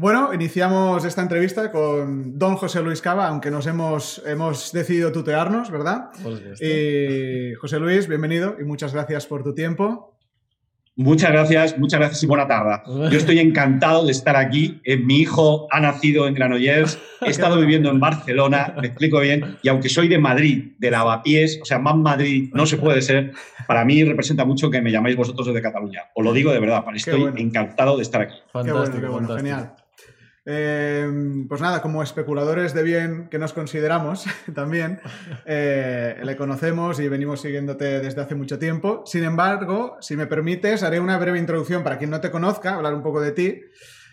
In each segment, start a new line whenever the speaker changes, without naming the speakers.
Bueno, iniciamos esta entrevista con don José Luis Cava, aunque nos hemos, hemos decidido tutearnos, ¿verdad? Y José Luis, bienvenido y muchas gracias por tu tiempo.
Muchas gracias, muchas gracias y buena tarde. Yo estoy encantado de estar aquí. Eh, mi hijo ha nacido en Granollers, he estado viviendo en Barcelona, me explico bien, y aunque soy de Madrid, de Lavapiés, o sea, más Madrid no se puede ser, para mí representa mucho que me llamáis vosotros desde Cataluña. Os lo digo de verdad, estoy encantado de estar aquí.
Fantástico, qué bueno, genial. Em, pues nada, como especuladores de bien que nos consideramos también, eh, le conocemos y venimos siguiéndote desde hace mucho tiempo. Sin embargo, si me permites, haré una breve introducción para quien no te conozca, hablar un poco de ti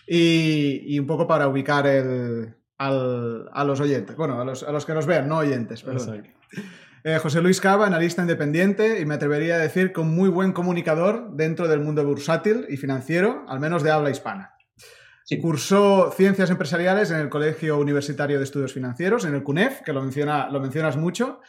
y, un poco para ubicar a los oyentes, bueno, a los, que nos vean, no oyentes, perdón. Eh, José Luis Cava, analista independiente y me atrevería a decir con muy buen comunicador dentro del mundo bursátil y financiero, al menos de habla hispana. Cursó Ciencias Empresariales en el Colegio Universitario de Estudios Financieros, en el CUNEF, que lo, menciona, lo mencionas mucho.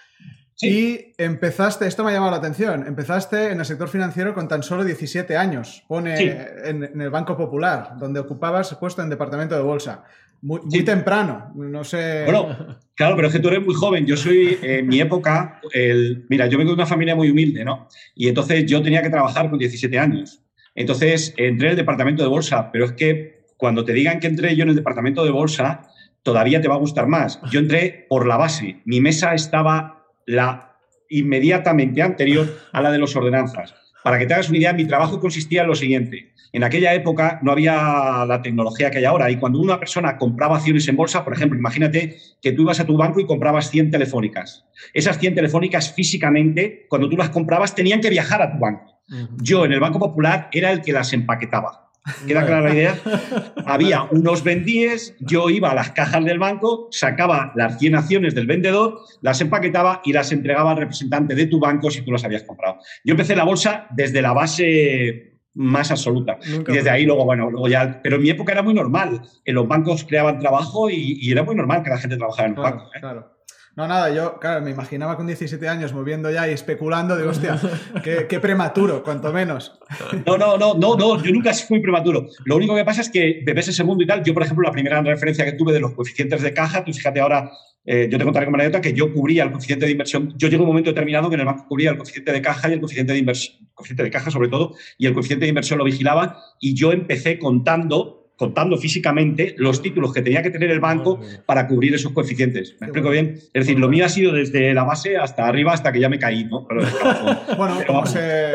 Y empezaste, esto me ha llamado la atención, empezaste en el sector financiero con tan solo 17 años, pone en, el Banco Popular, donde ocupabas puesto en departamento de bolsa. Muy, temprano, no sé.
Bueno, claro, pero es que tú eres muy joven. Yo soy, en mi época, el, mira, yo vengo de una familia muy humilde, ¿no? Y entonces yo tenía que trabajar con 17 años. Entonces entré en el departamento de bolsa, pero es que cuando te digan que entré yo en el departamento de bolsa, todavía te va a gustar más. Yo entré por la base. Mi mesa estaba la inmediatamente anterior a la de los ordenanzas. Para que te hagas una idea, mi trabajo consistía en lo siguiente. En aquella época no había la tecnología que hay ahora y cuando una persona compraba acciones en bolsa, por ejemplo, imagínate que tú ibas a tu banco y comprabas 100 telefónicas. Esas 100 telefónicas físicamente, cuando tú las comprabas, tenían que viajar a tu banco. Yo en el Banco Popular era el que las empaquetaba. ¿Queda clara la idea? Había unos vendíes, yo iba a las cajas del banco, sacaba las 100 acciones del vendedor, las empaquetaba y las entregaba al representante de tu banco si tú las habías comprado. Yo empecé la bolsa desde la base más absoluta. y desde ahí luego, bueno, luego ya... Pero en mi época era muy normal. En los bancos creaban trabajo y, era muy normal que la gente trabajara en los bancos. ¿eh? Claro.
No, nada, yo, claro, me imaginaba con 17 años moviendo ya y especulando, digo, hostia, qué, prematuro, cuanto menos.
No, no, no, no, no, yo nunca fui prematuro. Lo único que pasa es que ves ese mundo y tal. Yo, por ejemplo, la primera referencia que tuve de los coeficientes de caja, tú fíjate ahora, eh, yo te contaré como anécdota que yo cubría el coeficiente de inversión. Yo llego a un momento determinado que en el banco cubría el coeficiente de caja y el coeficiente de inversión, coeficiente de caja sobre todo, y el coeficiente de inversión lo vigilaba y yo empecé contando contando físicamente los títulos que tenía que tener el banco para cubrir esos coeficientes. ¿Me explico bien? Es decir, lo mío ha sido desde la base hasta arriba hasta que ya me caí, ¿no? bueno,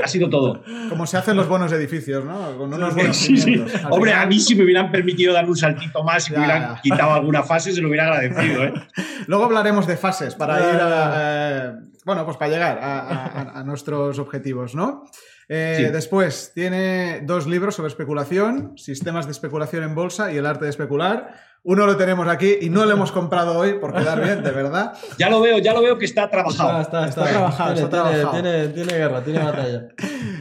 ha sido todo.
Como se hacen los buenos edificios, ¿no?
Con unos buenos sí, sí. Hombre, a mí si me hubieran permitido dar un saltito más y me hubieran quitado alguna fase, se lo hubiera agradecido. ¿eh?
Luego hablaremos de fases para ir a, eh, bueno, pues para llegar a, a nuestros objetivos, ¿no? Eh, después, tiene dos libros sobre especulación, sistemas de especulación en bolsa y el arte de especular. Uno lo tenemos aquí y no lo hemos comprado hoy por quedar bien, de verdad.
Ya lo veo, ya lo veo que está trabajado.
Está, trabajado, tiene, Tiene, guerra, tiene batalla.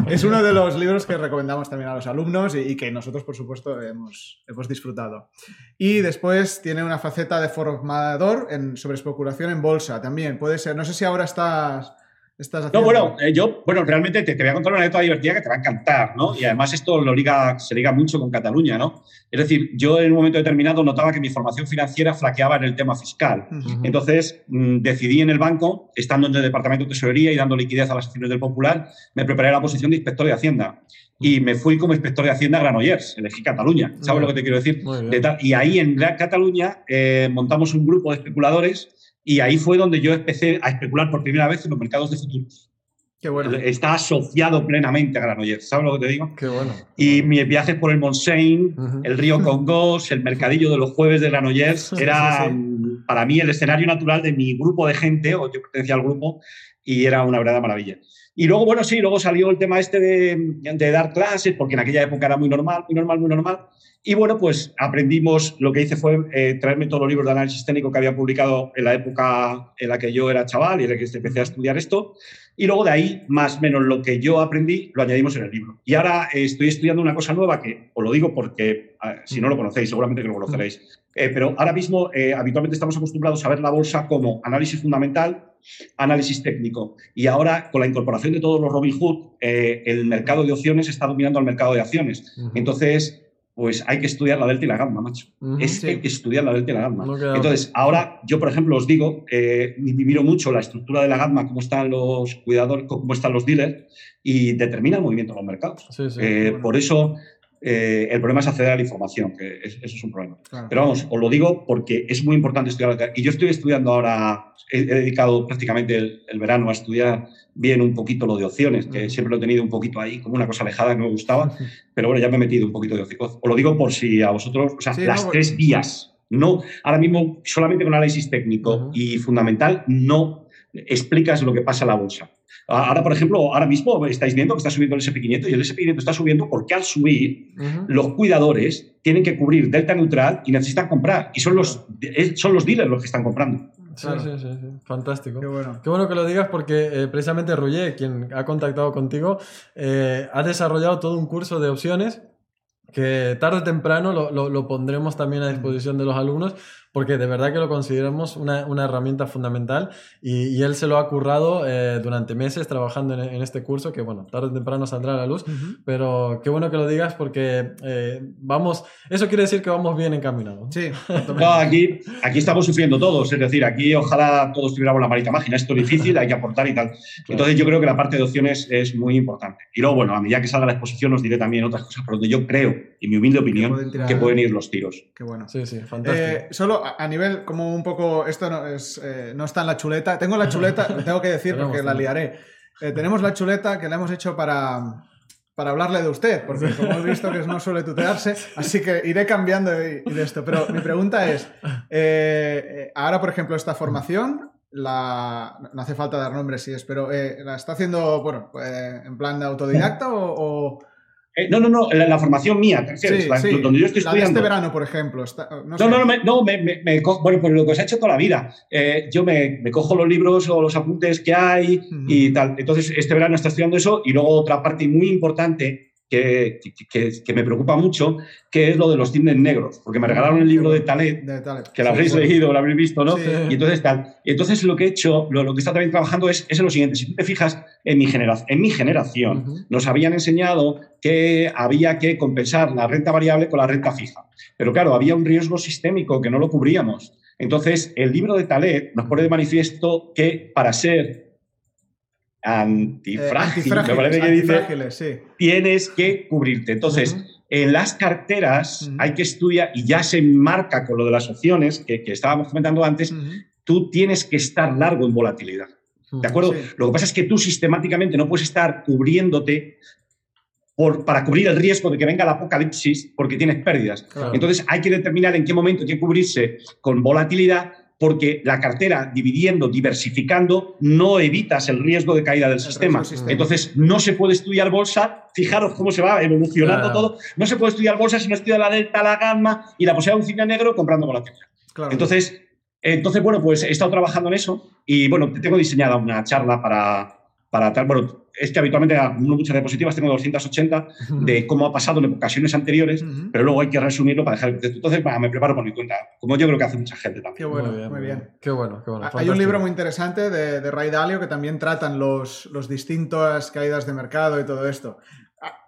Es uno de los libros que recomendamos también a los alumnos y, que nosotros, por supuesto, hemos, hemos, disfrutado. Y después tiene una faceta de formador en, sobre especulación en bolsa también. Puede ser, no sé si ahora estás
no, bueno, eh, yo, bueno, realmente te, voy a contar una anécdota divertida que te va a encantar, ¿no? Y además esto lo liga, se liga mucho con Cataluña, ¿no? Es decir, yo en un momento determinado notaba que mi formación financiera flaqueaba en el tema fiscal. Entonces mm, decidí en el banco, estando en el departamento de tesorería y dando liquidez a las acciones del Popular, me preparé la posición de inspector de Hacienda. Y me fui como inspector de Hacienda a Granollers, elegí Cataluña. ¿Sabes lo que te quiero decir? y ahí en Cataluña eh, montamos un grupo de especuladores y ahí fue donde yo empecé a especular por primera vez en los mercados de futuros. Qué bueno. Está asociado plenamente a Granollers, ¿sabes lo que te digo?
Qué bueno.
Y mis viajes por el Montseny, el río Congos, el mercadillo de los jueves de Granollers, era para mí el escenario natural de mi grupo de gente, o yo pertenecía al grupo, y era una verdadera maravilla. Y luego, bueno, sí, luego salió el tema este de, de, dar clases, porque en aquella época era muy normal, muy normal, muy normal. Y bueno, pues aprendimos, lo que hice fue eh, traerme todos los libros de análisis técnico que había publicado en la época en la que yo era chaval y en la que empecé a estudiar esto. Y luego de ahí, más o menos lo que yo aprendí, lo añadimos en el libro. Y ahora eh, estoy estudiando una cosa nueva que os lo digo porque si no lo conocéis, seguramente que lo conoceréis. Eh, pero ahora mismo, habitualmente estamos acostumbrados a ver la bolsa como análisis fundamental, análisis técnico. Y ahora, con la incorporación de todos los Robin Hood, el mercado de opciones está dominando al mercado de acciones. Entonces, pues hay que estudiar la delta y la gamma, macho. es que hay que estudiar la delta y la gamma. Entonces, ahora yo, por ejemplo, os digo, eh, miro mucho la estructura de la gamma, cómo están los cuidadores, cómo están los dealers, y determina el movimiento de los mercados. Eh, por eso eh, el problema es acceder a la información, que eso es un problema. Pero vamos, os lo digo porque es muy importante estudiar. Y yo estoy estudiando ahora, he, dedicado prácticamente el, verano a estudiar bien un poquito lo de opciones, que siempre lo he tenido un poquito ahí como una cosa alejada que no me gustaba, pero bueno, ya me he metido un poquito de ocicoz. Os lo digo por si a vosotros, o sea, las tres vías, no, ahora mismo solamente con análisis técnico y fundamental no explicas lo que pasa en la bolsa. Ahora, por ejemplo, ahora mismo estáis viendo que está subiendo el SP500 y el SP500 está subiendo porque al subir los cuidadores tienen que cubrir delta neutral y necesitan comprar. Y son los, son los dealers los que están comprando.
Sí, sí, sí, fantástico. Qué bueno. Qué bueno que lo digas porque eh, precisamente Roger, quien ha contactado contigo, eh, ha desarrollado todo un curso de opciones que tarde o temprano lo, lo, lo, pondremos también a disposición de los alumnos porque de verdad que lo consideramos una, una herramienta fundamental y, y, él se lo ha currado eh, durante meses trabajando en, este curso que, bueno, tarde o temprano saldrá a la luz, pero qué bueno que lo digas porque eh, vamos, eso quiere decir que vamos bien encaminados.
Sí, no, aquí, aquí estamos sufriendo todos, es decir, aquí ojalá todos tuviéramos la marita máquina, esto es difícil, hay que aportar y tal. Entonces yo creo que la parte de opciones es muy importante. Y luego, bueno, a medida que salga la exposición os diré también otras cosas por donde yo creo, en mi humilde opinión, que pueden, ir los tiros.
Qué bueno.
Sí, sí, fantástico.
Eh, solo a, nivel como un poco, esto no, es, eh, no está en la chuleta, tengo la chuleta, tengo que decir porque la liaré. Eh, tenemos la chuleta que la hemos hecho para, para hablarle de usted, porque como he visto que no suele tutearse, así que iré cambiando de, esto. Pero mi pregunta es, eh, ahora por ejemplo esta formación, la, no hace falta dar nombres si es, pero ¿la está haciendo bueno, en plan de autodidacta o
eh, no, no, no, la, formación mía, sí, donde yo estoy estudiando.
este verano, por ejemplo.
no, no, no, no, me, me, bueno, pues lo que os he hecho toda la vida. Eh, yo me, cojo los libros o los apuntes que hay y tal. Entonces, este verano está estudiando eso y luego otra parte muy importante que, que, me preocupa mucho, que es lo de los cisnes negros, porque me regalaron el libro de Talet, que lo habréis leído, lo habréis visto, ¿no? Y entonces tal. Entonces lo que he hecho, lo, lo que está también trabajando es, es, lo siguiente, si tú te fijas en mi, generación en mi generación, nos habían enseñado que había que compensar la renta variable con la renta fija. Pero claro, había un riesgo sistémico que no lo cubríamos. Entonces, el libro de Talet nos pone de manifiesto que para ser antifrágil, tienes que cubrirte. Entonces, en las carteras hay que estudiar, y ya se marca con lo de las opciones que, estábamos comentando antes, tú tienes que estar largo en volatilidad. ¿De acuerdo? Lo que pasa es que tú sistemáticamente no puedes estar cubriéndote por, para cubrir el riesgo de que venga el apocalipsis porque tienes pérdidas. Entonces hay que determinar en qué momento hay que cubrirse con volatilidad porque la cartera, dividiendo, diversificando, no evitas el riesgo de caída del sistema. Entonces, no se puede estudiar bolsa, fijaros cómo se va evolucionando todo, no se puede estudiar bolsa si no estudia la delta, la gamma y la posibilidad de un cine negro comprando volatilidad. Entonces, entonces, bueno, pues he estado trabajando en eso y, bueno, tengo diseñada una charla para, para tal, bueno, es que habitualmente acumulo muchas diapositivas, tengo 280 de cómo ha pasado en ocasiones anteriores, pero luego hay que resumirlo para dejar el Entonces, me preparo por mi cuenta, como yo creo que hace mucha gente también.
Qué bueno, muy bien.
Qué bueno, qué bueno.
Hay un libro muy interesante de, de Ray Dalio que también tratan los, los distintas caídas de mercado y todo esto.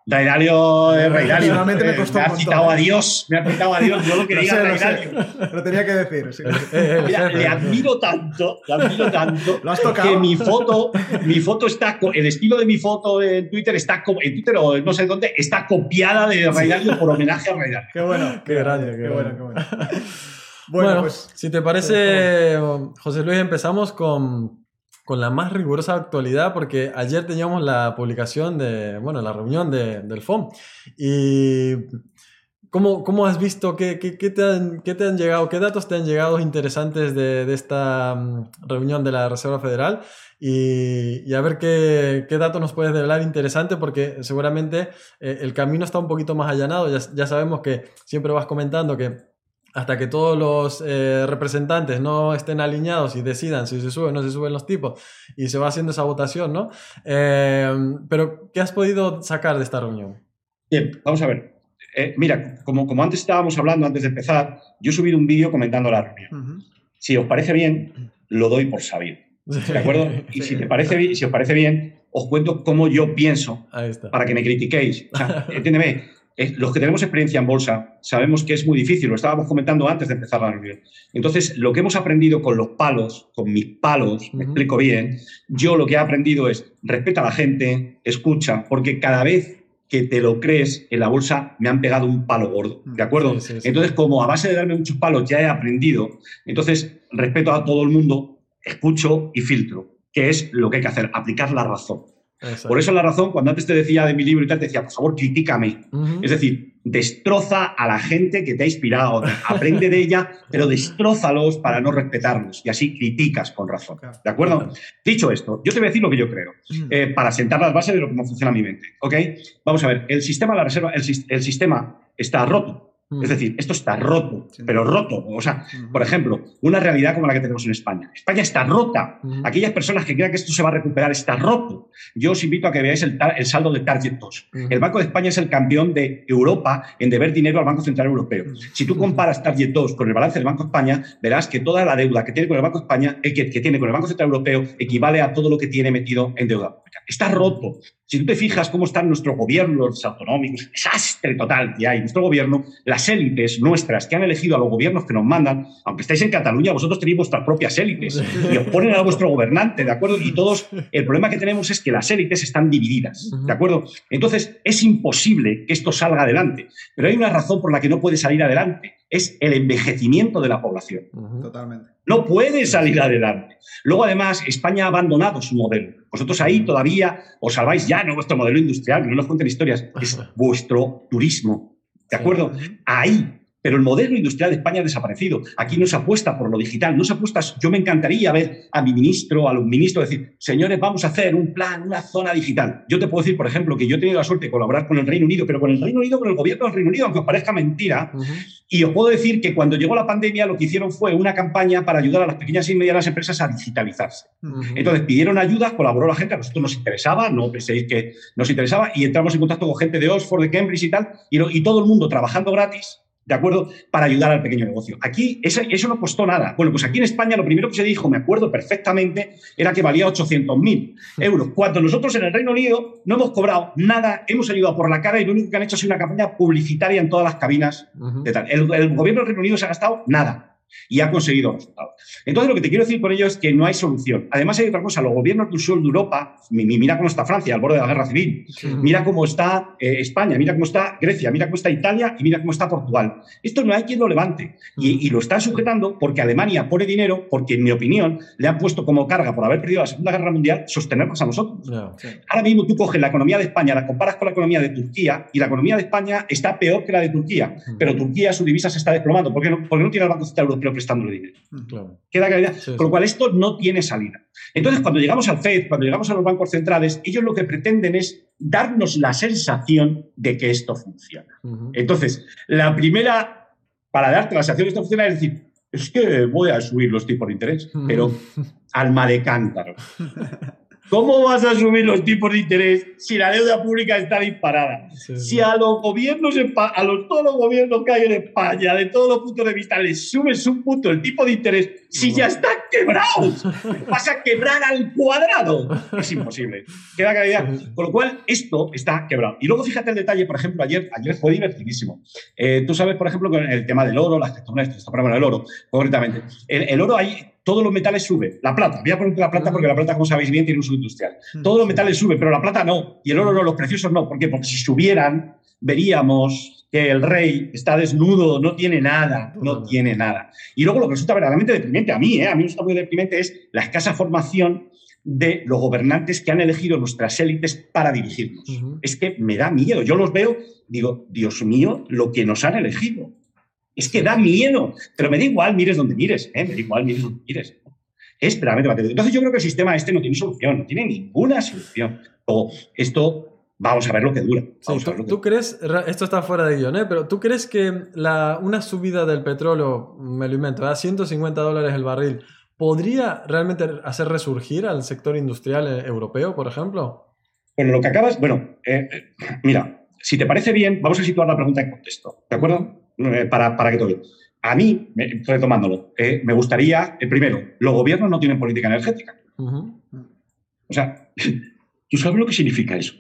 Raidalio es Raidalio. me eh, me ha citado a Dios, me ha citado a Dios, yo lo quería
diga Raidalio. Lo, tenía que decir.
le admiro tanto, le admiro tanto
Lo has tocado.
que mi foto, mi foto está, el estilo de mi foto en Twitter está, en Twitter o no sé dónde, está copiada de Raidalio por homenaje a Raidalio.
Qué bueno,
qué, grande, qué, bueno, qué bueno. Bueno, pues, si te parece, José Luis, empezamos con con la más rigurosa actualidad, porque ayer teníamos la publicación de, bueno, la reunión de, del FOM. Y ¿cómo, cómo has visto, qué, qué, te han, qué, te han, llegado, qué datos te han llegado interesantes de, de esta mm, reunión de la Reserva Federal? Y, y a ver qué, qué, datos nos puedes revelar interesante, porque seguramente eh, el camino está un poquito más allanado. Ya, ya sabemos que siempre vas comentando que hasta que todos los eh, representantes no estén alineados y decidan si se suben o no se suben los tipos y se va haciendo esa votación, ¿no? Eh, pero, ¿qué has podido sacar de esta reunión?
Bien, vamos a ver. Eh, mira, como, como antes estábamos hablando, antes de empezar, yo he subido un vídeo comentando la reunión. Si os parece bien, lo doy por sabido. ¿De acuerdo? Y si, te parece, si os parece bien, os cuento cómo yo pienso para que me critiquéis. O sea, entiéndeme, los que tenemos experiencia en bolsa sabemos que es muy difícil, lo estábamos comentando antes de empezar la reunión. Entonces, lo que hemos aprendido con los palos, con mis palos, me explico bien, yo lo que he aprendido es respeta a la gente, escucha, porque cada vez que te lo crees, en la bolsa me han pegado un palo gordo, ¿de acuerdo? Entonces, como a base de darme muchos palos ya he aprendido, entonces respeto a todo el mundo, escucho y filtro, que es lo que hay que hacer, aplicar la razón. Por eso la razón, cuando antes te decía de mi libro y tal, te decía, por favor, critícame. Es decir, destroza a la gente que te ha inspirado, aprende de ella, pero destrózalos para no respetarlos y así criticas con razón. ¿De acuerdo? Dicho esto, yo te voy a decir lo que yo creo, eh, para sentar las bases de lo cómo funciona mi mente. ¿Ok? Vamos a ver, el sistema de la reserva, el sistema está roto. Es decir, esto está roto, pero roto. O sea, por ejemplo, una realidad como la que tenemos en España. España está rota. Aquellas personas que crean que esto se va a recuperar está roto. Yo os invito a que veáis el, saldo de Target 2. El Banco de España es el campeón de Europa en deber dinero al Banco Central Europeo. Si tú comparas Target 2 con el balance del Banco de España, verás que toda la deuda que tiene con el Banco de España, eh, que, que tiene con el Banco Central Europeo, equivale a todo lo que tiene metido en deuda Está roto. Si tú te fijas cómo están nuestros gobiernos autonómicos, desastre total que hay, nuestro gobierno, las élites nuestras que han elegido a los gobiernos que nos mandan, aunque estáis en Cataluña, vosotros tenéis vuestras propias élites y os ponen a vuestro gobernante, ¿de acuerdo? Y todos, el problema que tenemos es que las élites están divididas, ¿de acuerdo? Entonces, es imposible que esto salga adelante, pero hay una razón por la que no puede salir adelante, es el envejecimiento de la población.
Totalmente.
No puede salir adelante. Luego, además, España ha abandonado su modelo. Vosotros ahí todavía os salváis ya, no vuestro modelo industrial, no nos cuenten historias, es vuestro turismo. ¿De acuerdo? Ahí pero el modelo industrial de España ha desaparecido. Aquí no se apuesta por lo digital, no se apuesta. Yo me encantaría ver a mi ministro, a los ministros decir, señores, vamos a hacer un plan, una zona digital. Yo te puedo decir, por ejemplo, que yo he tenido la suerte de colaborar con el Reino Unido, pero con el Reino Unido, con el gobierno del Reino Unido, aunque os parezca mentira. Y os puedo decir que cuando llegó la pandemia, lo que hicieron fue una campaña para ayudar a las pequeñas y medianas empresas a digitalizarse. Entonces pidieron ayuda, colaboró la gente, a nosotros nos interesaba, no penséis que nos interesaba, y entramos en contacto con gente de Oxford, de Cambridge y tal, y, y todo el mundo trabajando gratis ¿de acuerdo? Para ayudar al pequeño negocio. Aquí eso, eso, no costó nada. Bueno, pues aquí en España lo primero que se dijo, me acuerdo perfectamente, era que valía 800.000 euros. Cuando nosotros en el Reino Unido no hemos cobrado nada, hemos ayudado por la cara y lo único que han hecho es una campaña publicitaria en todas las cabinas de tal. El, el gobierno del Reino Unido se ha gastado nada y ha conseguido resultados. Entonces, lo que te quiero decir con ello es que no hay solución. Además, hay otra cosa, los gobiernos del sur de Europa, mira cómo está Francia al borde de la guerra civil, mira cómo está eh, España, mira cómo está Grecia, mira cómo está Italia y mira cómo está Portugal. Esto no hay quien lo levante. Y, lo están sujetando porque Alemania pone dinero, porque en mi opinión le han puesto como carga por haber perdido la Segunda Guerra Mundial sostenernos a nosotros. Ahora mismo tú coges la economía de España, la comparas con la economía de Turquía y la economía de España está peor que la de Turquía, pero Turquía su divisa se está desplomando. Porque no, porque no tiene el Banco Central Europeo prestándole dinero. Claro. Queda claridad. Con lo cual, esto no tiene salida. Entonces, cuando llegamos al FED, cuando llegamos a los bancos centrales, ellos lo que pretenden es darnos la sensación de que esto funciona. Entonces, la primera, para darte la sensación de que esto funciona, es decir, es que voy a subir los tipos de interés, pero alma de cántaro. ¿Cómo vas a subir los tipos de interés si la deuda pública está disparada? Si a los gobiernos, a los, todos los gobiernos que hay en España, de todos los puntos de vista, les subes un punto el tipo de interés, si ya están quebrados, vas a quebrar al cuadrado. Es imposible. Queda claridad. Con lo cual, esto está quebrado. Y luego fíjate el detalle, por ejemplo, ayer, ayer fue divertidísimo. Eh, tú sabes, por ejemplo, con el tema del oro, las criptomonedas, está el oro, concretamente. El, el oro hay todos los metales suben. La plata, voy a poner la plata porque la plata, como sabéis bien, tiene un uso industrial. Todos los metales suben, pero la plata no. Y el oro no, los preciosos no. ¿Por qué? Porque si subieran, veríamos que el rey está desnudo, no tiene nada, no tiene nada. Y luego lo que resulta verdaderamente deprimente, a mí, ¿eh? a mí me resulta muy deprimente, es la escasa formación de los gobernantes que han elegido nuestras élites para dirigirnos. Es que me da miedo. Yo los veo, digo, Dios mío, lo que nos han elegido. Es que da miedo, pero me da igual, mires donde mires, ¿eh? me da igual, mires donde mires. Es verdaderamente Entonces yo creo que el sistema este no tiene solución, no tiene ninguna solución. O esto, vamos a ver lo que dura.
¿tú, crees, esto está fuera de guion, ¿eh? pero tú crees que la, una subida del petróleo, me lo invento, a 150 dólares el barril, podría realmente hacer resurgir al sector industrial eh, europeo, por ejemplo?
Bueno, lo que acabas, bueno, eh, mira, si te parece bien, vamos a situar la pregunta en contexto, ¿de acuerdo? Eh, para, para que todo. A mí, retomándolo, eh, me gustaría, el primero, los gobiernos no tienen política energética. O sea, ¿tú sabes lo que significa eso?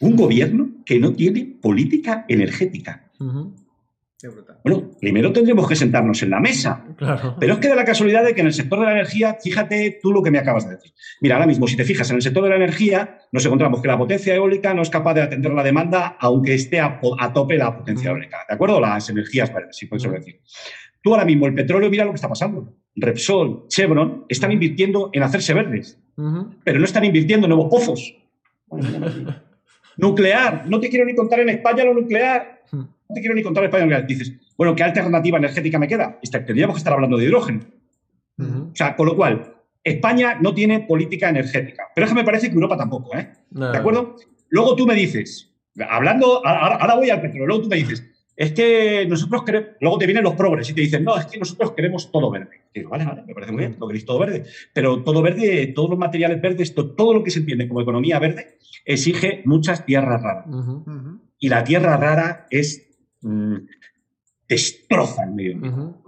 Un gobierno que no tiene política energética. Bueno, primero tendremos que sentarnos en la mesa. Pero es que da la casualidad de que en el sector de la energía, fíjate tú lo que me acabas de decir. Mira, ahora mismo, si te fijas en el sector de la energía, nos encontramos que la potencia eólica no es capaz de atender la demanda, aunque esté a, tope la potencia eólica. ¿De acuerdo? Las energías verdes, si puedes decir. Tú ahora mismo, el petróleo, mira lo que está pasando. Repsol, Chevron están invirtiendo en hacerse verdes, pero no están invirtiendo en nuevos pozos. nuclear, no te quiero ni contar en España lo nuclear te quiero ni contar español. Dices, bueno, ¿qué alternativa energética me queda? Tendríamos que estar hablando de hidrógeno. O sea, con lo cual, España no tiene política energética. Pero es que me parece que Europa tampoco, ¿eh? ¿De acuerdo? Luego tú me dices, hablando, ahora, voy al petróleo, luego tú me dices, es que nosotros queremos, luego te vienen los progres y te dicen, no, es que nosotros queremos todo verde. digo, vale, vale, me parece muy bien, lo queréis todo verde. Pero todo verde, todos los materiales verdes, todo lo que se entiende como economía verde, exige muchas tierras raras. Y la tierra rara es Mm, destroza el medio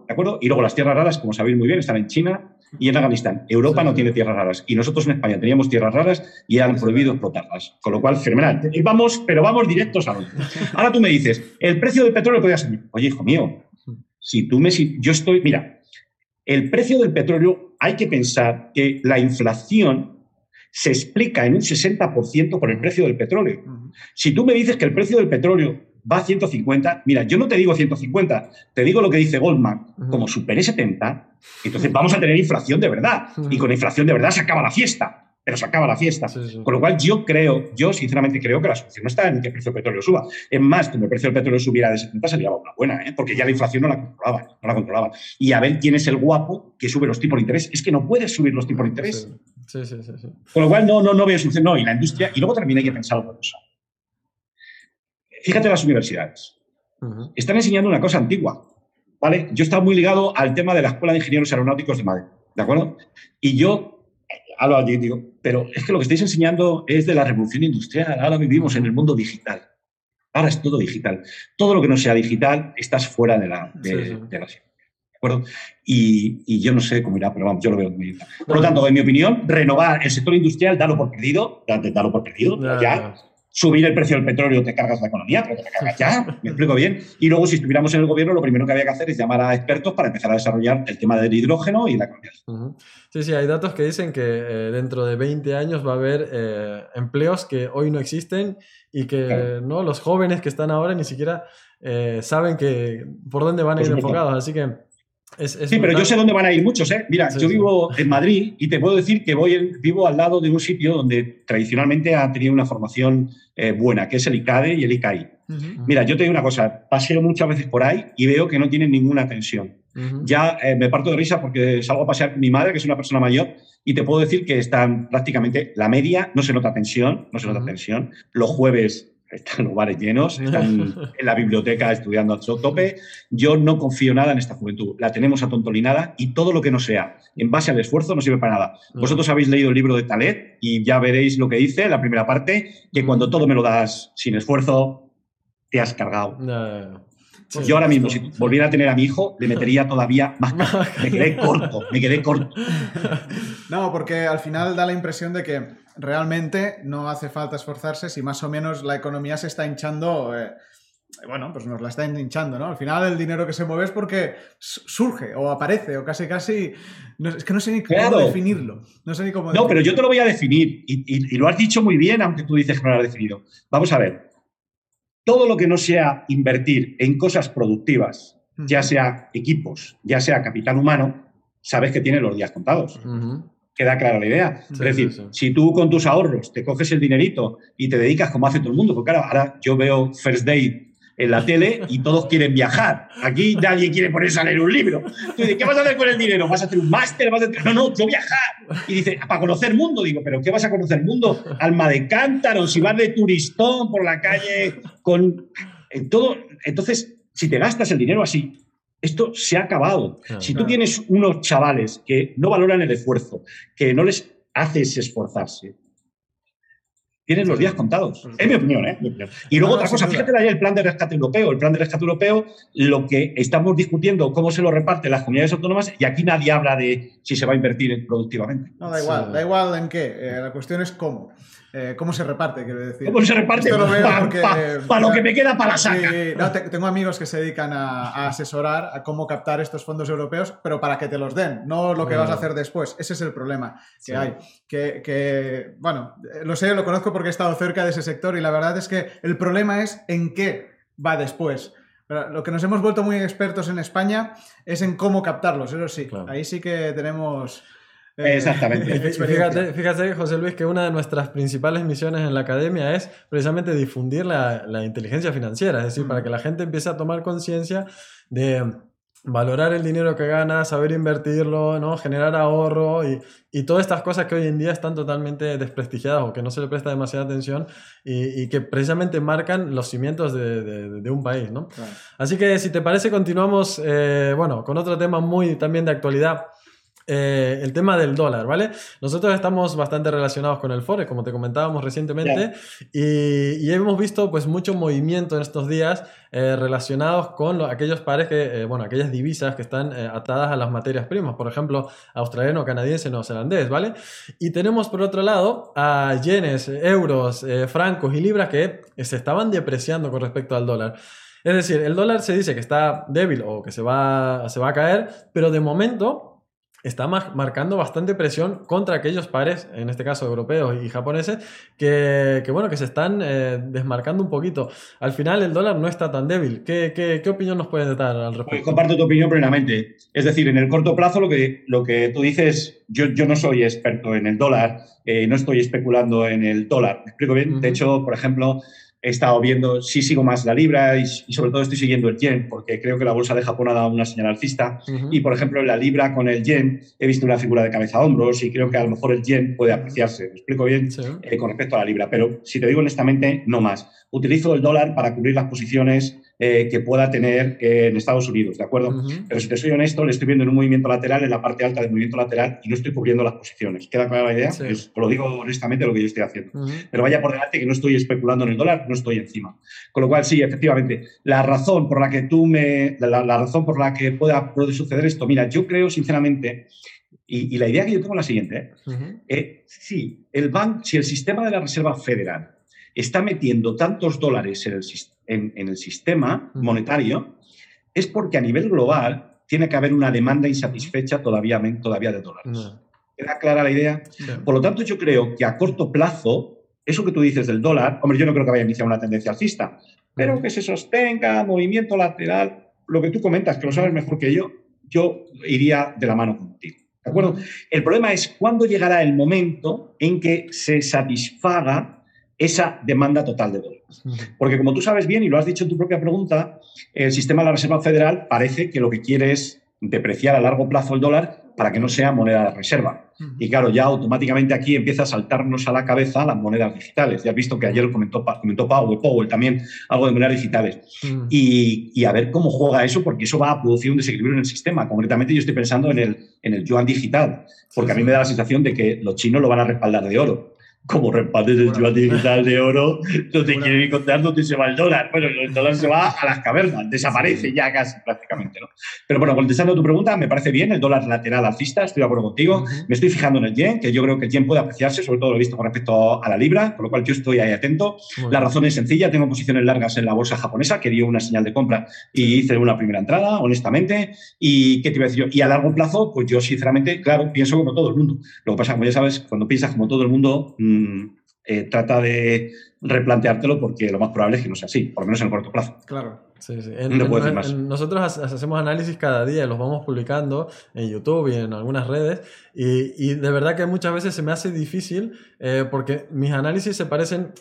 ¿De acuerdo? Y luego las tierras raras, como sabéis muy bien, están en China y en Afganistán. Europa no tiene tierras raras. Y nosotros en España teníamos tierras raras y han prohibido explotarlas. Con lo cual, fenomenal. Vamos, pero vamos directos a lo Ahora tú me dices, el precio del petróleo podría ser. Oye, hijo mío, si tú me. yo estoy. Mira, el precio del petróleo, hay que pensar que la inflación se explica en un 60% por el precio del petróleo. Si tú me dices que el precio del petróleo va a 150. Mira, yo no te digo 150, te digo lo que dice Goldman. Como supere 70, entonces vamos a tener inflación de verdad. Y con inflación de verdad se acaba la fiesta. Pero se acaba la fiesta. Con lo cual, yo creo, yo sinceramente creo que la solución no está en que el precio del petróleo suba. Es más, como el precio del petróleo subiera de 70, sería una buena, ¿eh? porque ya la inflación no la controlaba, no la controlaba. Y a ver quién es el guapo que sube los tipos de interés. Es que no puedes subir los tipos de interés. Sí, sí, sí. Con lo cual, no, no, no veo solución. No, y la industria. Y luego también hay que pensar otra cosa. Fíjate las universidades. Están enseñando una cosa antigua. ¿vale? Yo estaba muy ligado al tema de la Escuela de Ingenieros Aeronáuticos de Madrid. ¿De acuerdo? Y yo hablo allí digo, pero es que lo que estáis enseñando es de la revolución industrial. Ahora vivimos en el mundo digital. Ahora es todo digital. Todo lo que no sea digital, estás fuera de la, de, ¿De acuerdo? Y, yo no sé cómo irá, pero vamos, yo lo veo muy bien. Por lo tanto, en mi opinión, renovar el sector industrial, darlo por perdido, darlo por perdido, ya subir el precio del petróleo, te cargas la economía, pero te cargas ya, me explico bien. Y luego, si estuviéramos en el gobierno, lo primero que había que hacer es llamar a expertos para empezar a desarrollar el tema del hidrógeno y la economía.
Sí, sí, hay datos que dicen que eh, dentro de 20 años va a haber eh, empleos que hoy no existen y que ¿no? los jóvenes que están ahora ni siquiera eh, saben que, por dónde van a ir enfocados. Así que
sí, pero yo sé dónde van a ir muchos. ¿eh? Mira, yo vivo en Madrid y te puedo decir que voy vivo al lado de un sitio donde tradicionalmente ha tenido una formación eh, buena, que es el ICADE y el ICAI. Mira, yo te digo una cosa, paseo muchas veces por ahí y veo que no tienen ninguna tensión. Ya eh, me parto de risa porque salgo a pasear con mi madre, que es una persona mayor, y te puedo decir que están prácticamente la media, no se nota tensión, no se nota tensión. Los jueves están los bares llenos, están en la biblioteca estudiando a tope. Yo no confío nada en esta juventud. La tenemos atontolinada y todo lo que no sea en base al esfuerzo no sirve para nada. Vosotros habéis leído el libro de Talet y ya veréis lo que dice, la primera parte, que cuando todo me lo das sin esfuerzo, te has cargado. Yo ahora mismo, si volviera a tener a mi hijo, le metería todavía más. Me quedé corto, me quedé corto.
No, porque al final da la impresión de que realmente no hace falta esforzarse si más o menos la economía se está hinchando. Eh, bueno, pues nos la está hinchando, ¿no? Al final el dinero que se mueve es porque surge o aparece o casi casi... es que no sé ni cómo definirlo. No sé ni cómo...
No, pero yo te lo voy a definir y, lo has dicho muy bien, aunque tú dices que no lo has definido. Vamos a ver. Todo lo que no sea invertir en cosas productivas, ya sea equipos, ya sea capital humano, sabes que tiene los días contados queda clara la idea. es decir, si tú con tus ahorros te coges el dinerito y te dedicas como hace todo el mundo, porque claro, ahora yo veo First Day en la tele y todos quieren viajar. Aquí nadie quiere ponerse a leer un libro. Tú dices, ¿qué vas a hacer con el dinero? ¿Vas a hacer un máster? ¿Vas a hacer... No, no, yo viajar. Y dice, para conocer mundo. Digo, ¿pero qué vas a conocer mundo? Alma de cántaro, si vas de turistón por la calle con... En todo... Entonces, si te gastas el dinero así, esto se ha acabado. si tú tienes unos chavales que no valoran el esfuerzo, que no les haces esforzarse, tienes los días contados. Es mi opinión, ¿eh? Y luego otra cosa, fíjate ahí el plan de rescate europeo. El plan de rescate europeo, lo que estamos discutiendo, cómo se lo reparten las comunidades autónomas, y aquí nadie habla de si se va a invertir productivamente.
No, da igual, da igual en qué. Eh, la cuestión es cómo. Eh, ¿cómo se reparte? Quiero decir.
¿Cómo se reparte? Para lo que me queda para sacar.
tengo amigos que se dedican a, asesorar a cómo captar estos fondos europeos, pero para que te los den, no lo que vas a hacer después. Ese es el problema que hay. Que, que, bueno, lo sé, lo conozco porque he estado cerca de ese sector y la verdad es que el problema es en qué va después. lo que nos hemos vuelto muy expertos en España es en cómo captarlos, eso sí. Ahí sí que tenemos
eh, Exactamente.
Fíjate, fíjate, José Luis, que una de nuestras principales misiones en la academia es precisamente difundir la, la inteligencia financiera, es decir, para que la gente empiece a tomar conciencia de valorar el dinero que gana, saber invertirlo, ¿no? generar ahorro y, y, todas estas cosas que hoy en día están totalmente desprestigiadas o que no se le presta demasiada atención y, y que precisamente marcan los cimientos de, de, un país. ¿no? Así que si te parece continuamos eh, bueno, con otro tema muy también de actualidad eh, el tema del dólar, ¿vale? Nosotros estamos bastante relacionados con el Forex, como te comentábamos recientemente, y, hemos visto pues mucho movimiento en estos días eh, relacionados con aquellos pares que, eh, bueno, aquellas divisas que están atadas a las materias primas, por ejemplo, australiano, canadiense, neozelandés, ¿vale? Y tenemos por otro lado a yenes, euros, francos y libras que se estaban depreciando con respecto al dólar. Es decir, el dólar se dice que está débil o que se va, se va a caer, pero de momento está marcando bastante presión contra aquellos pares, en este caso europeos y japoneses, que, bueno, que se están eh, desmarcando un poquito. Al final el dólar no está tan débil. ¿Qué, qué, opinión nos puedes dar al respecto? Pues
comparto tu opinión plenamente. Es decir, en el corto plazo lo que, lo que tú dices, yo, yo no soy experto en el dólar, eh, no estoy especulando en el dólar. ¿Me explico bien? De hecho, por ejemplo, he estado viendo, sí sigo más la libra y, sobre todo estoy siguiendo el yen, porque creo que la bolsa de Japón ha dado una señal alcista. Y, por ejemplo, en la libra con el yen he visto una figura de cabeza a hombros y creo que a lo mejor el yen puede apreciarse. Me explico bien eh, con respecto a la libra, pero si te digo honestamente, no más. Utilizo el dólar para cubrir las posiciones eh, que pueda tener en Estados Unidos, ¿de acuerdo? Pero si te soy honesto, le estoy viendo en un movimiento lateral, en la parte alta del movimiento lateral, y no estoy cubriendo las posiciones. ¿Queda clara la idea? Pues, lo digo honestamente lo que yo estoy haciendo. Pero vaya por delante que no estoy especulando en el dólar, no estoy encima. Con lo cual, sí, efectivamente, la razón por la que tú me. La, razón por la que pueda, puede suceder esto, mira, yo creo sinceramente. Y, la idea que yo tengo es la siguiente. ¿eh? Eh, sí, el banco, si el sistema de la Reserva Federal está metiendo tantos dólares en el, en, el sistema monetario, es porque a nivel global tiene que haber una demanda insatisfecha todavía, todavía de dólares. ¿Queda clara la idea? Por lo tanto, yo creo que a corto plazo, eso que tú dices del dólar, hombre, yo no creo que vaya a iniciar una tendencia alcista, pero que se sostenga, movimiento lateral, lo que tú comentas, que lo sabes mejor que yo, yo iría de la mano contigo. ¿De acuerdo? El problema es cuándo llegará el momento en que se satisfaga esa demanda total de dólares. Porque como tú sabes bien y lo has dicho en tu propia pregunta, el sistema de la Reserva Federal parece que lo que quiere es depreciar a largo plazo el dólar para que no sea moneda de reserva. Y claro, ya automáticamente aquí empieza a saltarnos a la cabeza las monedas digitales. Ya has visto que ayer comentó, comentó Powell, Powell también algo de monedas digitales. Y, a ver cómo juega eso, porque eso va a producir un desequilibrio en el sistema. Concretamente yo estoy pensando en el, en el yuan digital, porque a mí me da la sensación de que los chinos lo van a respaldar de oro como respaldes del yuan digital de oro, no te quieren contar dónde se va el dólar. Bueno, el dólar se va a las cavernas, desaparece ya casi prácticamente. ¿no? Pero bueno, contestando a tu pregunta, me parece bien el dólar lateral alcista, estoy de acuerdo contigo. Me estoy fijando en el yen, que yo creo que el yen puede apreciarse, sobre todo lo he visto con respecto a la libra, con lo cual yo estoy ahí atento. la razón es sencilla, tengo posiciones largas en la bolsa japonesa, que dio una señal de compra y hice una primera entrada, honestamente. ¿Y qué te iba a decir yo? Y a largo plazo, pues yo sinceramente, claro, pienso como todo el mundo. Lo que pasa, como ya sabes, cuando piensas como todo el mundo, mm, Mm, eh, trata de replanteártelo porque lo más probable es que no sea así, por lo menos en el corto plazo.
Claro.
Sí, sí. nosotros hacemos análisis cada día, los vamos publicando en YouTube y en algunas redes, y, de verdad que muchas veces se me hace difícil eh, porque mis análisis se parecen,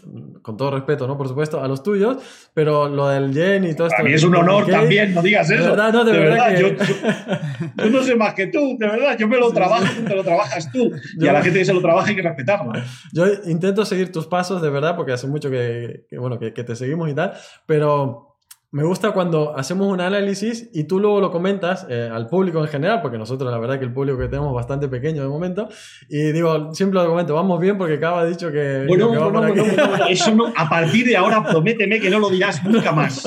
con todo respeto, ¿no? Por supuesto, a los tuyos, pero lo del yen y todo esto.
A mí es un honor también, no digas eso. De verdad, no, de, verdad. yo, no sé más que tú, de verdad. Yo me lo trabajo, tú te lo trabajas tú. y a la gente que se lo trabaja hay que respetarlo.
Yo intento seguir tus pasos, de verdad, porque hace mucho que, bueno, que te seguimos y tal, pero me gusta cuando hacemos un análisis y tú luego lo comentas eh, al público en general, porque nosotros la verdad que el público que tenemos es bastante pequeño de momento, y digo, siempre lo comento, vamos bien porque acaba dicho que...
Bueno, que no, no, eso no, a partir de ahora prométeme que no lo dirás nunca más.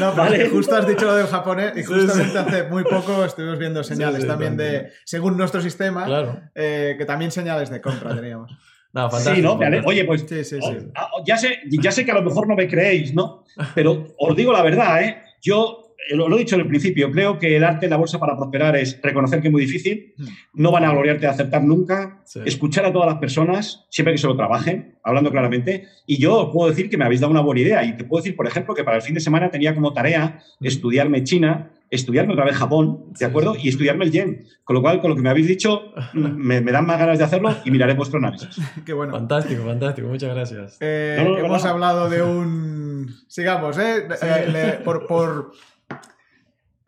No, ¿Vale? justo has dicho lo del japonés y justamente hace muy poco estuvimos viendo señales también de, según nuestro sistema, eh, que también señales de compra teníamos.
Sí, ¿no? Oye, pues ah, ya, sé, ya sé que a lo mejor no me creéis, ¿no? Pero os digo la verdad, ¿eh? Yo eh, lo, he dicho en el principio, creo que el arte en la bolsa para prosperar es reconocer que es muy difícil, hmm. no van a gloriarte de acertar nunca, escuchar a todas las personas, siempre que se lo trabajen, hablando claramente, y yo os puedo decir que me habéis dado una buena idea, y te puedo decir, por ejemplo, que para el fin de semana tenía como tarea hmm. estudiarme China, estudiarme otra vez Japón, ¿de acuerdo? Y estudiarme el yen. Con lo cual, con lo que me habéis dicho, me, dan más ganas de hacerlo y miraré vuestro análisis.
Qué bueno. Fantástico, fantástico. Muchas gracias.
Eh, hemos hablado de un... Sigamos, ¿eh? eh por, por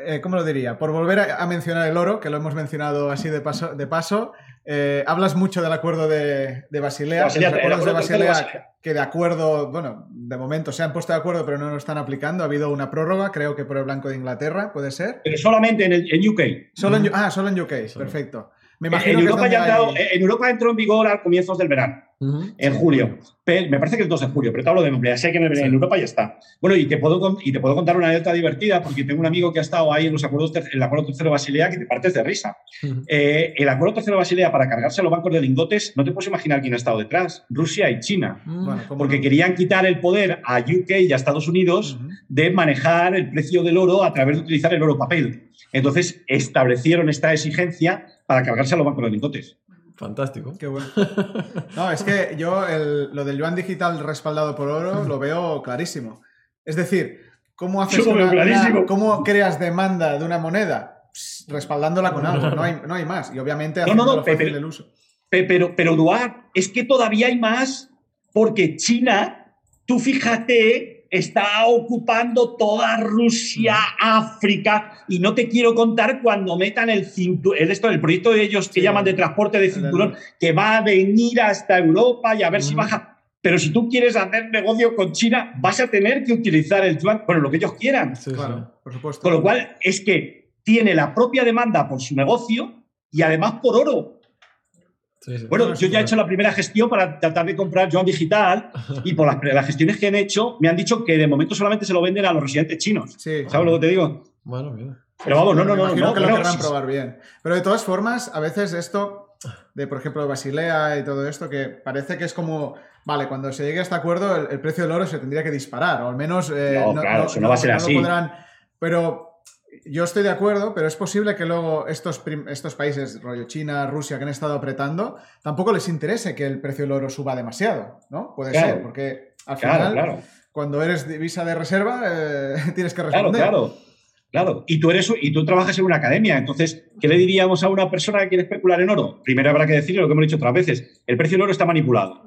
eh, ¿cómo lo diría? Por volver a, mencionar el oro, que lo hemos mencionado así de paso, de paso eh, hablas mucho del acuerdo de, Basilea, de Basilea, que de acuerdo, bueno, de momento se han puesto de acuerdo, pero no lo están aplicando. Ha habido una prórroga, creo que por el Blanco de Inglaterra, ¿puede ser?
Pero solamente en, el, UK.
Solo ah, solo en UK, perfecto.
Me imagino en, Europa ya en Europa entró en vigor a comienzos del verano en julio. me parece que el 2 de julio, pero te hablo de nombre. Sé que en, Europa ya está. Bueno, y te, puedo, y te puedo contar una anécdota divertida, porque tengo un amigo que ha estado ahí en los acuerdos, el acuerdo tercero de Basilea, que te partes de risa. Eh, el acuerdo tercero de Basilea para cargarse a los bancos de lingotes, no te puedes imaginar quién ha estado detrás. Rusia y China. Mm. porque querían quitar el poder a UK y a Estados Unidos de manejar el precio del oro a través de utilizar el oro papel. Entonces establecieron esta exigencia para cargarse a los bancos de lingotes.
Fantástico.
Qué bueno. No, es que yo lo del yuan digital respaldado por oro lo veo clarísimo. Es decir, ¿cómo haces cómo creas demanda de una moneda? respaldándola con algo, no hay, no hay más. Y obviamente
no, no, no, pero, el uso. Pero, pero, Duarte, es que todavía hay más porque China, tú fíjate está ocupando toda Rusia, África, y no te quiero contar cuando metan el el, esto, el proyecto de ellos que llaman de transporte de cinturón, que va a venir hasta Europa y a ver si baja. Pero si tú quieres hacer negocio con China, vas a tener que utilizar el yuan, bueno, lo que ellos quieran.
claro, por supuesto.
Con lo cual es que tiene la propia demanda por su negocio y además por oro bueno, yo ya he hecho la primera gestión para tratar de comprar Joan Digital y por las, gestiones que han hecho me han dicho que de momento solamente se lo venden a los residentes chinos. ¿Sabes lo que te digo?
Bueno, mira.
Pero vamos, no, no, no.
no, que lo querrán probar bien. Pero de todas formas, a veces esto, de por ejemplo Basilea y todo esto, que parece que es como, vale, cuando se llegue a este acuerdo, el, precio del oro se tendría que disparar, o al menos.
Eh, no, claro, eso no, va a ser así.
pero yo estoy de acuerdo, pero es posible que luego estos, estos países, rollo China, Rusia, que han estado apretando, tampoco les interese que el precio del oro suba demasiado, ¿no? Puede ser, porque al final, cuando eres divisa de reserva, eh, tienes que responder.
Claro, claro. Claro, y tú, eres, y tú trabajas en una academia, entonces, ¿qué le diríamos a una persona que quiere especular en oro? Primero habrá que decirle lo que hemos dicho otras veces, el precio del oro está manipulado.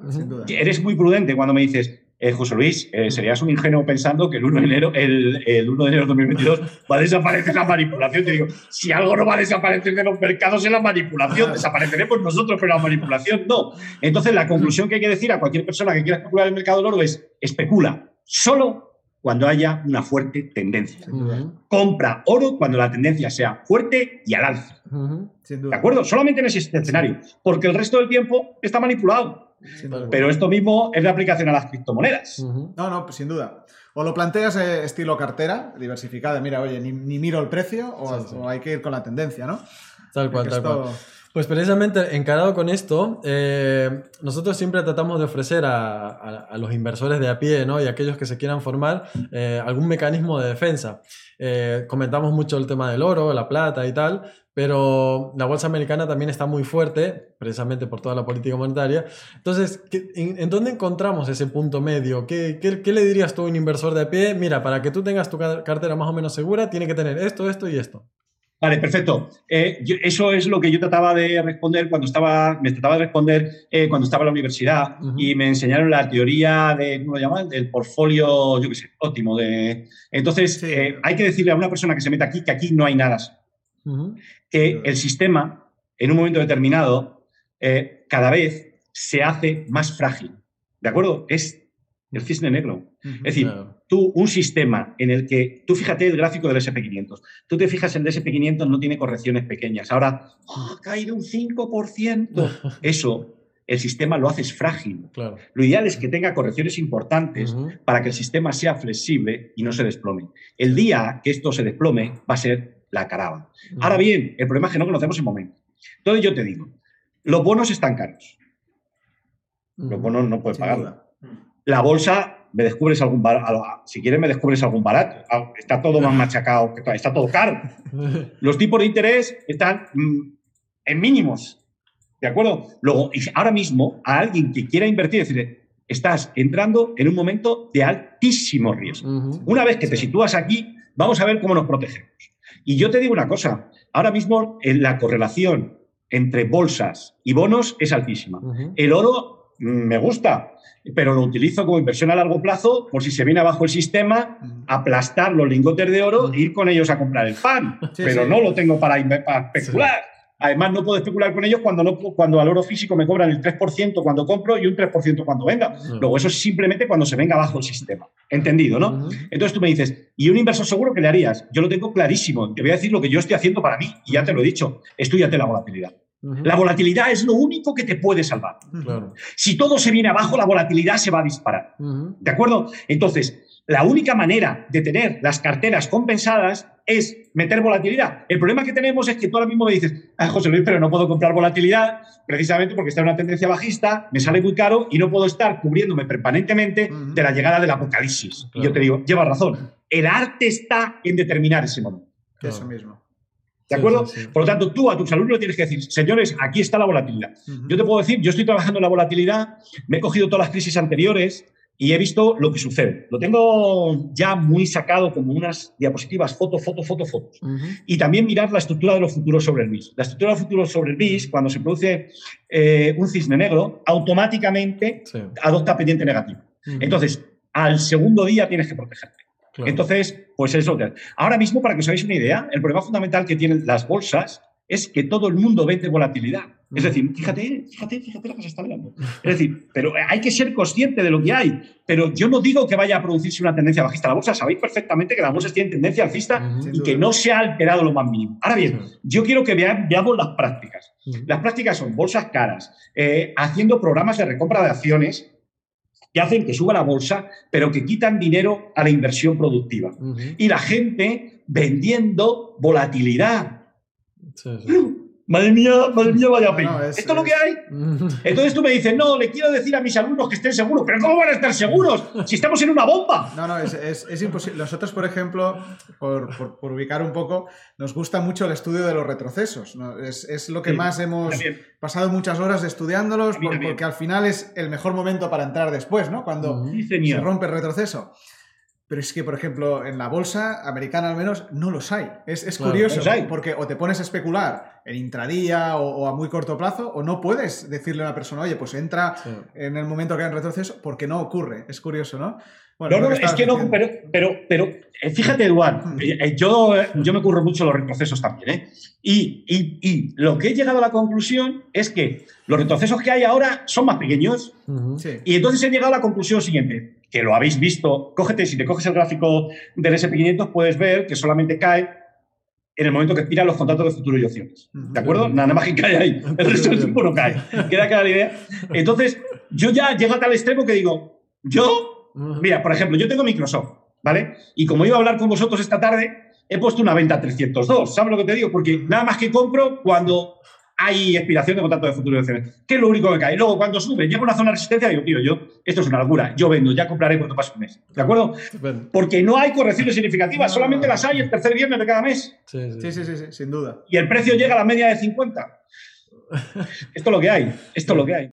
Eres muy prudente cuando me dices, eh, José Luis, eh, serías un ingenuo pensando que el 1 de enero, el, 1 de enero de 2022 va a desaparecer la manipulación. Te digo, si algo no va a desaparecer de los mercados es la manipulación. Desapareceremos nosotros, pero la manipulación no. Entonces, la conclusión que hay que decir a cualquier persona que quiera especular en el mercado del oro es especula solo cuando haya una fuerte tendencia. Compra oro cuando la tendencia sea fuerte y al alza. ¿De acuerdo? Solamente en ese escenario. Porque el resto del tiempo está manipulado. Pero esto mismo es de aplicación a las criptomonedas.
No, no, pues sin duda. O lo planteas eh, estilo cartera, diversificada, mira, oye, ni, miro el precio, o, hay que ir con la tendencia, ¿no?
Tal cual, tal cual. Pues precisamente encarado con esto, eh, nosotros siempre tratamos de ofrecer a, los inversores de a pie ¿no? y a aquellos que se quieran formar eh, algún mecanismo de defensa. comentamos mucho el tema del oro, la plata y tal, pero la bolsa americana también está muy fuerte, precisamente por toda la política monetaria. Entonces, en, dónde encontramos ese punto medio? ¿Qué, ¿Qué, le dirías tú a un inversor de a pie? Mira, para que tú tengas tu cartera más o menos segura, tiene que tener esto, esto y esto.
Vale, perfecto. Eh, eso es lo que yo trataba de responder cuando estaba, me trataba de responder eh, cuando estaba en la universidad y me enseñaron la teoría de, ¿cómo lo llaman? Del portfolio, yo qué sé, óptimo. De... Entonces, eh, hay que decirle a una persona que se meta aquí que aquí no hay nada que el sistema, en un momento determinado, cada vez se hace más frágil. ¿De acuerdo? Es el cisne negro. Es decir, tú, un sistema en el que, tú fíjate el gráfico del SP500, tú te fijas en el SP500 no tiene correcciones pequeñas. Ahora, ¡oh, ha caído un 5%. Eso, el sistema lo haces frágil. Lo ideal es que tenga correcciones importantes para que el sistema sea flexible y no se desplome. El día que esto se desplome va a ser la caraba. Ahora bien, el problema es que no conocemos el momento. Entonces yo te digo, los bonos están caros. Los bonos no puedes pagarla. La bolsa, me descubres algún barato. Si quieres, me descubres algún barato. Ah, está todo más machacado, está todo caro. Los tipos de interés están mm, en mínimos. ¿De acuerdo? Luego, ahora mismo, a alguien que quiera invertir, decirle, estás entrando en un momento de altísimo riesgo. Una vez que te sitúas aquí, vamos a ver cómo nos protegemos. Y yo te digo una cosa, ahora mismo en la correlación entre bolsas y bonos es altísima. El oro me gusta, pero lo utilizo como inversión a largo plazo por si se viene abajo el sistema, aplastar los lingotes de oro e ir con ellos a comprar el pan. pero no lo tengo para, para especular. Además, no puedo especular con ellos cuando, no, cuando al oro físico me cobran el 3% cuando compro y un 3% cuando venga. Luego, eso es simplemente cuando se venga abajo el sistema. Entendido, ¿no? Entonces tú me dices, ¿y un inversor seguro qué le harías? Yo lo tengo clarísimo. Te voy a decir lo que yo estoy haciendo para mí y ya te lo he dicho. Estudiate la volatilidad. La volatilidad es lo único que te puede salvar. Si todo se viene abajo, la volatilidad se va a disparar. ¿De acuerdo? Entonces, la única manera de tener las carteras compensadas es meter volatilidad. El problema que tenemos es que tú ahora mismo me dices, ah, José Luis, pero no puedo comprar volatilidad precisamente porque está en una tendencia bajista, me sale muy caro y no puedo estar cubriéndome permanentemente de la llegada del apocalipsis. Y yo te digo, lleva razón. El arte está en determinar ese momento.
Eso mismo.
¿De acuerdo? Por lo tanto, tú a tus alumnos tienes que decir, señores, aquí está la volatilidad. Yo te puedo decir, yo estoy trabajando en la volatilidad, me he cogido todas las crisis anteriores, y he visto lo que sucede. Lo tengo ya muy sacado como unas diapositivas, foto, foto, foto, fotos. Y también mirar la estructura de los futuros sobre el BIS. La estructura de los futuros sobre el BIS, cuando se produce eh, un cisne negro, automáticamente adopta pendiente negativo. Entonces, al segundo día tienes que protegerte. Entonces, pues eso. Ahora mismo, para que os hagáis una idea, el problema fundamental que tienen las bolsas es que todo el mundo vende volatilidad. Es decir, fíjate, fíjate, fíjate lo que se está hablando. Es decir, pero hay que ser consciente de lo que hay. Pero yo no digo que vaya a producirse una tendencia bajista. La bolsa sabéis perfectamente que la bolsa tiene tendencia alcista y que no se ha alterado lo más mínimo. Ahora bien, yo quiero que veamos las prácticas. Las prácticas son bolsas caras, eh, haciendo programas de recompra de acciones que hacen que suba la bolsa, pero que quitan dinero a la inversión productiva. Y la gente vendiendo volatilidad Madre mía, madre mía, vaya pena. ¿Esto es lo que hay? Entonces tú me dices, no, le quiero decir a mis alumnos que estén seguros. ¿Pero cómo van a estar seguros si estamos en una bomba?
No, no, es, es, imposible. Nosotros, por ejemplo, por, por, ubicar un poco, nos gusta mucho el estudio de los retrocesos. Es, es, lo que más hemos pasado muchas horas estudiándolos porque al final es el mejor momento para entrar después, ¿no? Cuando se rompe el retroceso. Pero es que, por ejemplo, en la bolsa americana al menos no los hay. Es, curioso, porque o te pones a especular en intradía o, a muy corto plazo, o no puedes decirle a una persona, oye, pues entra en el momento que hay un retroceso, porque no ocurre. Es curioso, ¿no?
no, no, es que no, pero, pero, pero eh, fíjate, Eduard, eh, eh, yo, yo me ocurro mucho los retrocesos también, ¿eh? Y, y, y, lo que he llegado a la conclusión es que los retrocesos que hay ahora son más pequeños. Y entonces he llegado a la conclusión siguiente que lo habéis visto, cógete, si te coges el gráfico del SP500, puedes ver que solamente cae en el momento que expiran los contratos de futuro y opciones. ¿De acuerdo? Nada más que cae ahí. El resto del tiempo no cae. Queda clara la idea. Entonces, yo ya llego a tal extremo que digo, yo, mira, por ejemplo, yo tengo Microsoft, ¿vale? Y como iba a hablar con vosotros esta tarde, he puesto una venta a 302. ¿Sabes lo que te digo? Porque nada más que compro cuando hay expiración de contrato de futuro de opciones. ¿Qué es lo único que cae? Luego, cuando sube, llega una zona de resistencia, digo, tío, yo, esto es una locura, yo vendo, ya compraré cuando pase un mes. ¿De acuerdo? Porque no hay correcciones significativas, solamente las hay el tercer viernes de cada mes.
Sí sí. sí, sí, sin duda.
Y el precio llega a la media de 50. esto es lo que hay, esto es lo que hay.